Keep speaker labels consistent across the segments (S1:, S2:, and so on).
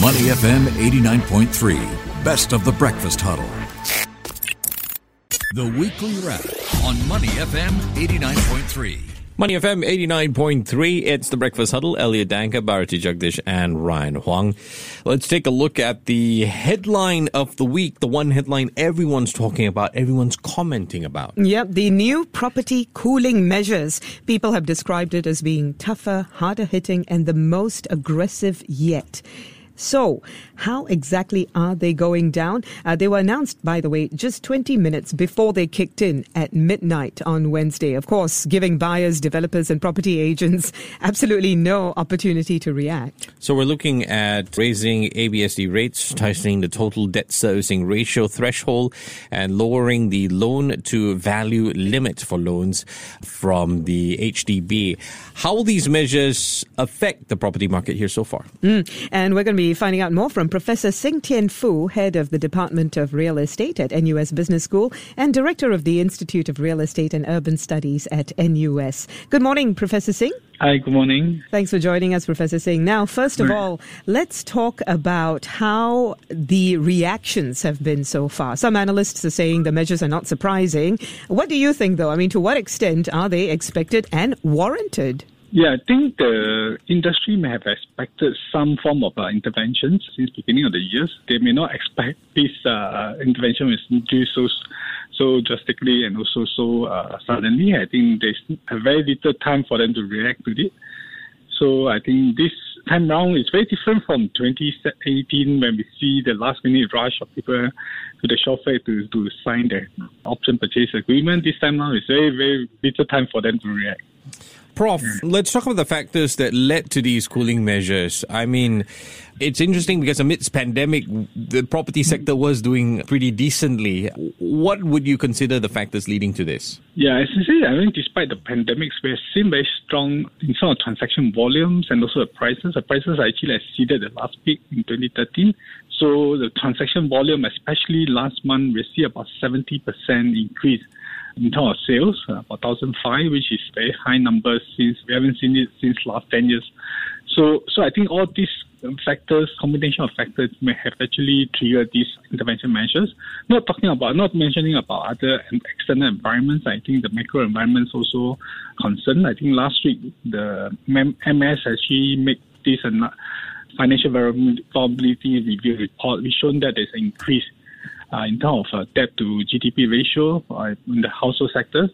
S1: Money FM 89.3, best of the breakfast huddle. The weekly wrap on Money FM 89.3.
S2: Money FM 89.3. It's the Breakfast Huddle. Elliott Danker, Bharati Jagdish, and Ryan Huang. Let's take a look at the headline of the week. The one headline everyone's talking about, everyone's commenting about.
S3: Yep, the new property cooling measures. People have described it as being tougher, harder hitting, and the most aggressive yet. So, how exactly are they going down? Uh, they were announced, by the way, just 20 minutes before they kicked in at midnight on Wednesday. Of course, giving buyers, developers, and property agents absolutely no opportunity to react.
S2: So, we're looking at raising ABSD rates, tightening the total debt servicing ratio threshold, and lowering the loan to value limit for loans from the HDB. How will these measures affect the property market here so far?
S3: Mm. And we're going to be finding out more from Professor Sing Tien Foo, head of the Department of Real Estate at NUS Business School and director of the Institute of Real Estate and Urban Studies at NUS. Good morning, Professor Sing.
S4: Hi, good morning.
S3: Thanks for joining us, Professor Sing. Now, first of all, let's talk about how the reactions have been so far. Some analysts are saying the measures are not surprising. What do you think, though? I mean, to what extent are they expected and warranted?
S4: Yeah, I think the industry may have expected some form of uh, interventions since beginning of the years. They may not expect this uh, intervention was introduced so so drastically and also so uh, suddenly. I think there's very little time for them to react to it. So I think this time round is very different from 2018 when we see the last minute rush of people to the fair to, to sign the option purchase agreement. This time round is very, very little time for them to react.
S2: Prof, let's talk about the factors that led to these cooling measures. I mean, it's interesting because amidst pandemic, the property sector was doing pretty decently. What would you consider the factors leading to this?
S4: Yeah, essentially, I mean, despite the pandemics, we've seen very strong in some of transaction volumes and also the prices. The prices actually exceeded the last peak in 2013. So the transaction volume, especially last month, we see about 70% increase in terms of sales, uh, 1,005, which is very high numbers since we haven't seen it since last 10 years. So, so I think all these factors, combination of factors, may have actually triggered these intervention measures. Not talking about, not mentioning about other external environments. I think the macro environment is also concerned. I think last week the MS actually made this a financial vulnerability review report. We shown that there's an increase uh, in terms of uh, debt to GDP ratio uh, in the household sector,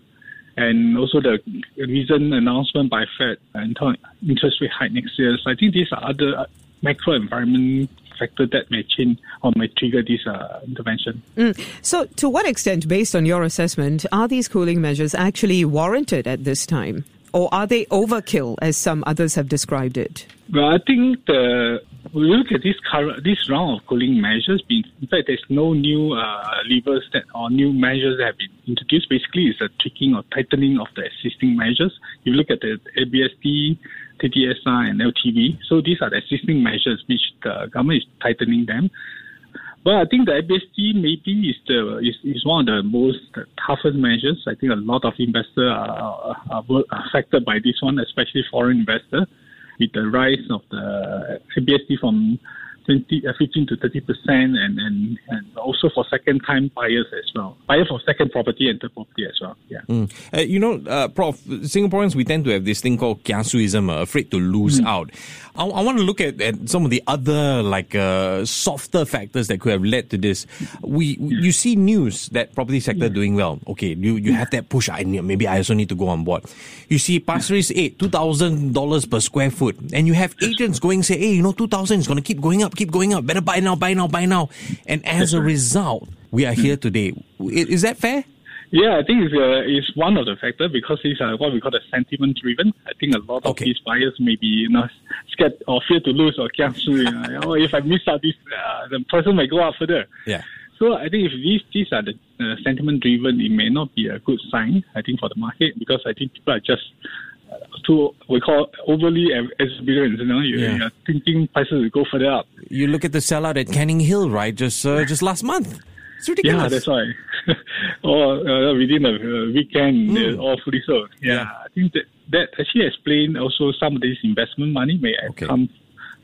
S4: and also the recent announcement by Fed in terms of interest rate hike next year. So I think these are other macro environment factor that may change or may trigger this uh, intervention.
S3: Mm. So, to what extent, based on your assessment, are these cooling measures actually warranted at this time? Or are they overkill, as some others have described it?
S4: Well, I think the we look at this current this round of cooling measures. being, In fact, there's no new uh, levers that or new measures that have been introduced. Basically, it's a tweaking or tightening of the existing measures. You look at the ABSD, TDSR, and LTV. So these are the existing measures which the government is tightening them. But I think the ABSD maybe is the is, is one of the most toughest measures. I think a lot of investors are, are affected by this one, especially foreign investors with the rise of the ABSD from 20, uh, 15 to 30 percent, and, and and also for second time buyers as well. Buyers for second property and third property as well. Yeah. Mm.
S2: Uh, you know, uh, Prof, Singaporeans we tend to have this thing called kiasuism, uh, afraid to lose mm. out. I, I want to look at, at some of the other like uh, softer factors that could have led to this. We you see news that property sector doing well. Okay, you you have that push. I maybe I also need to go on board. You see Pasir Ris eight two thousand dollars per square foot, and you have agents going say, hey, you know, two thousand is going to keep going up keep going up. Better buy now, buy now, buy now. And as a result, we are here today. Is that fair?
S4: Yeah, I think it's, uh, it's one of the factors because it's uh, what we call the sentiment driven. I think a lot of these buyers may be you know, scared or fear to lose or kiasu. You know, oh, if I miss out this, uh, the person may go up further.
S2: Yeah.
S4: So I think if these these are the uh, sentiment driven, it may not be a good sign. I think for the market because I think people are just too we call overly exuberant. You know, you, yeah. you're thinking prices will go further up.
S2: You look at the sellout at Canning Hill, right? Just uh, just last month. It's ridiculous.
S4: Yeah, that's why. or uh, within a uh, weekend, mm. all fully sold. Yeah, yeah, I think that that actually explains also some of this investment money may okay. come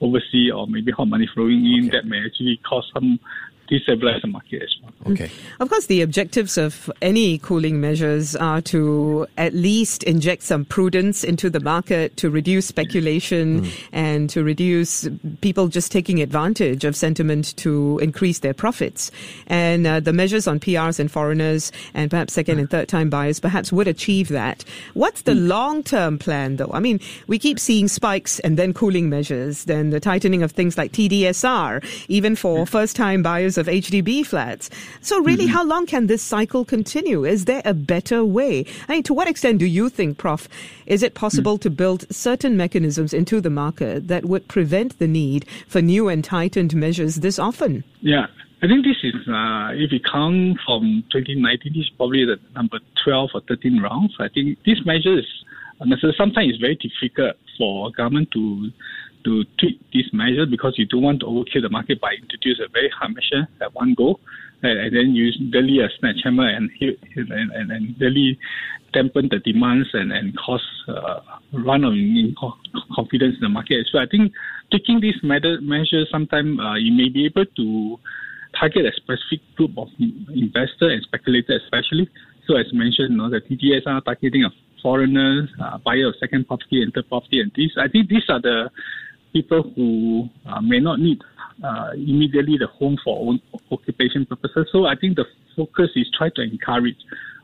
S4: overseas or maybe hot money flowing in that may actually cause some destabilize the market as well.
S2: Okay.
S3: Of course, the objectives of any cooling measures are to at least inject some prudence into the market to reduce speculation mm. and to reduce people just taking advantage of sentiment to increase their profits. And uh, the measures on PRs and foreigners and perhaps second and third time buyers perhaps would achieve that. What's the mm. long term plan though? I mean, we keep seeing spikes and then cooling measures, then the tightening of things like TDSR, even for first time buyers of HDB flats. So really, mm-hmm. how long can this cycle continue? Is there a better way? I mean, to what extent do you think, Prof, is it possible mm. to build certain mechanisms into the market that would prevent the need for new and tightened measures this often?
S4: Yeah. I think this is, uh, if you count from 2019, this is probably the number 12 or 13 rounds. I think this measure is, sometimes it's very difficult for government to to tweak this measure because you don't want to overkill the market by introduce a very hard measure at one go, and, and then use really a hammer and and, and, and really dampen the demands and, and cause uh, run of confidence in the market. So I think taking this measure, sometimes uh, you may be able to target a specific group of investors and speculators especially. So as mentioned, you know, the TDS are targeting of foreigners, uh, buyer of second property and third property, and these. I think these are the people who uh, may not need uh, immediately the home for own occupation purposes. So I think the focus is try to encourage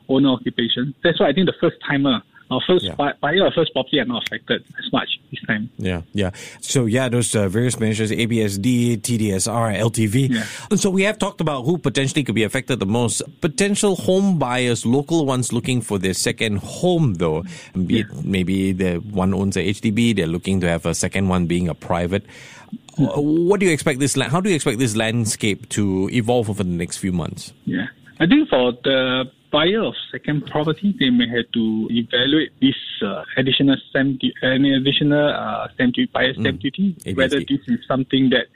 S4: owner occupation. That's why I think the first timer our first yeah. buy, buyer or first property are not affected as much this time.
S2: Yeah, yeah. So yeah, those uh, various measures: ABSD, TDSR, LTV. Yeah. So we have talked about who potentially could be affected the most. Potential home buyers, local ones looking for their second home, though. Be yeah. maybe the one owns a HDB, they're looking to have a second one being a private. Mm-hmm. What do you expect this? How do you expect this landscape to evolve over the next few months?
S4: Yeah, I think for the buyer of second property, they may have to evaluate this uh, additional stamp, any additional uh, stamp duty, buyer stamp mm. duty, whether this is something that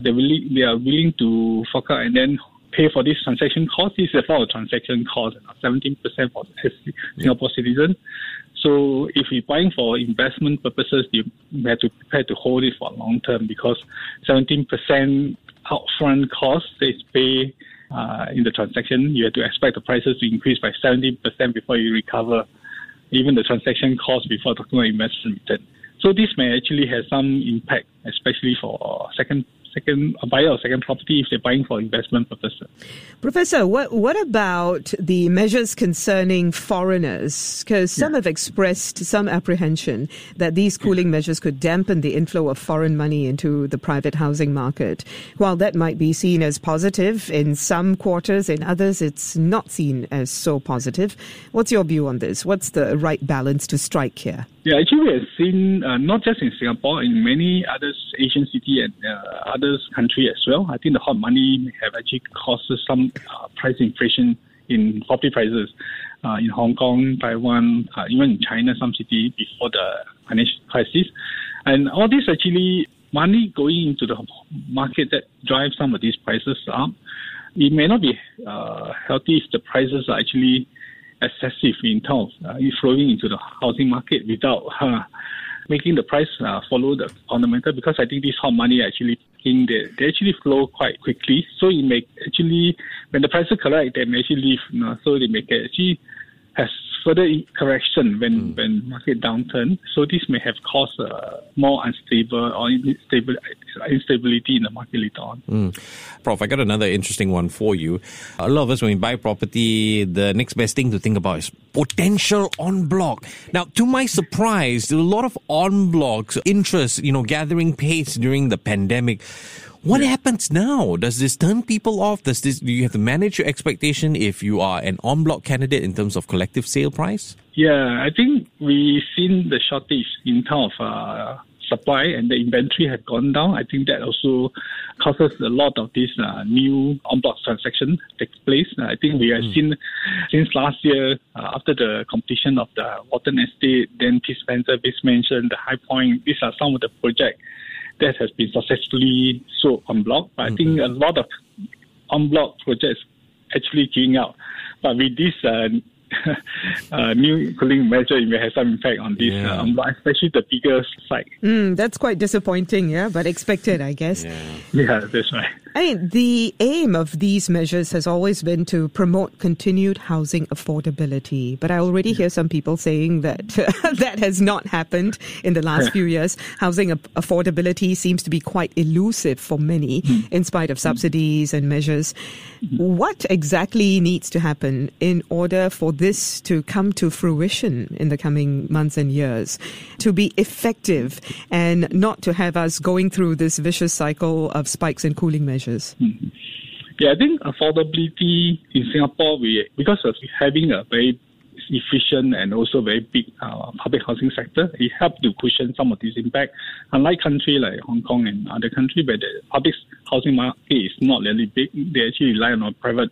S4: they willing, they are willing to fork out and then pay for this transaction cost. This is for a transaction cost, 17% for Singapore citizen. So if you're buying for investment purposes, you have to prepare to hold it for long term because 17% upfront cost is pay uh, in the transaction, you have to expect the prices to increase by 70% before you recover even the transaction cost before talking about investment return. So this may actually have some impact, especially for second second a buyer or second property if they're buying for investment purposes.
S3: Professor, what what about the measures concerning foreigners? Because some yeah. have expressed some apprehension that these cooling measures could dampen the inflow of foreign money into the private housing market. While that might be seen as positive in some quarters, in others it's not seen as so positive. What's your view on this? What's the right balance to strike here?
S4: Yeah, actually, we have seen uh, not just in Singapore, in many other Asian cities and uh, other countries as well. I think the hot money have actually caused some uh, price inflation in property prices uh, in Hong Kong, Taiwan, uh, even in China, some cities before the financial crisis. And all this actually money going into the market that drives some of these prices up. It may not be uh, healthy if the prices are actually excessive in terms of uh, flowing into the housing market without uh, making the price uh, follow the fundamental because I think this hot money actually in they, they actually flow quite quickly. So it may actually when the prices correct they may actually leave. You know, so they may actually has further correction when, mm. when market downturn. So this may have caused uh, more unstable or instabil- instability in the market later on.
S2: Mm. Prof, I got another interesting one for you. A lot of us, when we buy property, the next best thing to think about is potential en bloc. Now, to my surprise, a lot of en blocs interest, you know, gathering pace during the pandemic. What yeah. happens now? Does this turn people off? Does this do you have to manage your expectation if you are an en bloc candidate in terms of collective sale price?
S4: Yeah, I think we've seen the shortage in terms of uh, supply and the inventory had gone down. I think that also causes a lot of these uh, new en-bloc transaction takes place. I think we have mm. seen since last year uh, after the completion of the Watten Estate, then T. Spencer, Biz Mansion, the High Point. These are some of the projects that has been successfully sold en bloc. But mm-hmm. I think a lot of en bloc projects actually queuing out. But with this uh, uh, new cooling measure, it may have some impact on this,
S2: Yeah.
S4: um, especially the bigger site.
S3: Mm, that's quite disappointing, yeah, but expected, I guess.
S4: Yeah, that's right.
S3: I mean, the aim of these measures has always been to promote continued housing affordability. But I already hear some people saying that that has not happened in the last few years. Housing affordability seems to be quite elusive for many, hmm. in spite of hmm. subsidies and measures. Hmm. What exactly needs to happen in order for this to come to fruition in the coming months and years, to be effective and not to have us going through this vicious cycle of spikes and cooling measures?
S4: Yeah, I think affordability in Singapore, we because of having a very efficient and also very big uh, public housing sector, it helped to cushion some of this impact. Unlike country like Hong Kong and other countries where the public housing market is not really big, they actually rely on private.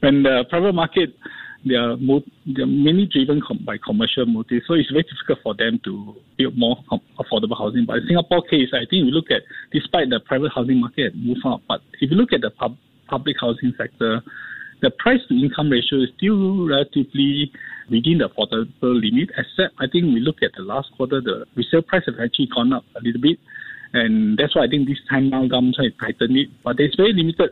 S4: When the private market, they are, mo- they are mainly driven com- by commercial motives, so it's very difficult for them to build more com- affordable housing. But in Singapore case, I think we look at, despite the private housing market move up, but if you look at the pub- public housing sector, the price to income ratio is still relatively within the affordable limit, except I think we look at the last quarter, the resale price has actually gone up a little bit. And that's why I think this time now government tighten it. But there's very limited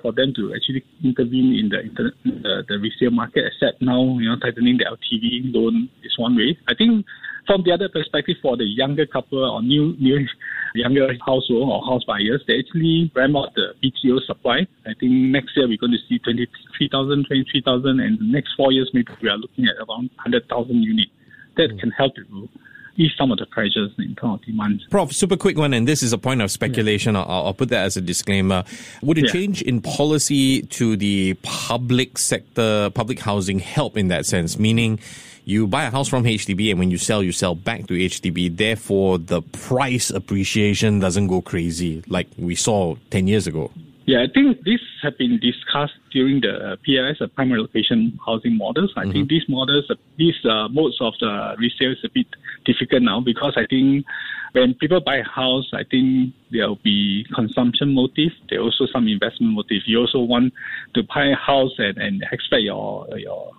S4: for them to actually intervene in the, inter- the the resale market, except now, you know, tightening the LTV loan is one way. I think from the other perspective, for the younger couple or new new younger household or house buyers, they actually ramp up the BTO supply. I think next year we're going to see 23,000, 23,000, and the next four years maybe we are looking at around 100,000 units. That mm. can help to ease some of the pressures in of demand.
S2: Prof, super quick one, and this is a point of speculation. I'll, I'll put that as a disclaimer. Would a
S4: Yeah.
S2: change in policy to the public sector, public housing help in that sense? Meaning, you buy a house from HDB, and when you sell, you sell back to HDB. Therefore, the price appreciation doesn't go crazy like we saw 10 years ago.
S4: Yeah, I think this have been discussed during the uh, PLS, the uh, primary location housing models. I think mm-hmm. these models, uh, these uh, modes of the resale is a bit difficult now because I think when people buy a house, I think there will be consumption motive. There also some investment motive. You also want to buy a house and, and expect your your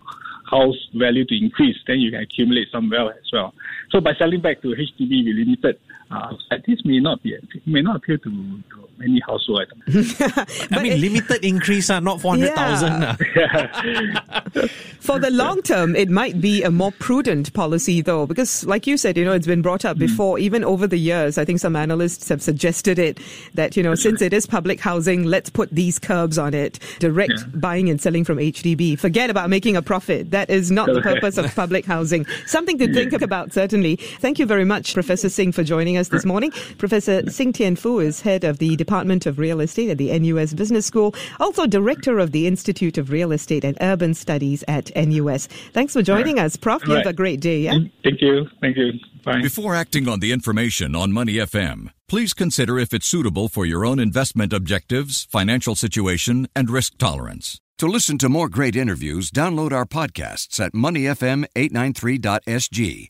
S4: house value to increase, then you can accumulate some wealth as well. So by selling back to HDB, we limited. Uh, this may not be may not appeal to, to many households.
S2: I mean, limited increase, uh, not 400,000.
S3: Yeah.
S2: uh.
S3: For the long term, it might be a more prudent policy, though, because, like you said, you know, it's been brought up before, even over the years. I think some analysts have suggested it that, you know, since it is public housing, let's put these curbs on it. Direct
S4: Yeah.
S3: buying and selling from HDB. Forget about making a profit. That is not the purpose of public housing. Something to think about, certainly. Thank you very much, Professor Sing, for joining us this morning. Professor Sing Tien Foo is head of the Department of Real Estate at the NUS Business School, also director of the Institute of Real Estate and Urban Studies at NUS. Thanks for joining us, Prof. You have a great day. Yeah.
S4: Mm, thank you. Thank you. Bye.
S1: Before acting on the information on Money FM, please consider if it's suitable for your own investment objectives, financial situation, and risk tolerance.
S5: To listen to more great interviews, download our podcasts at moneyfm893.sg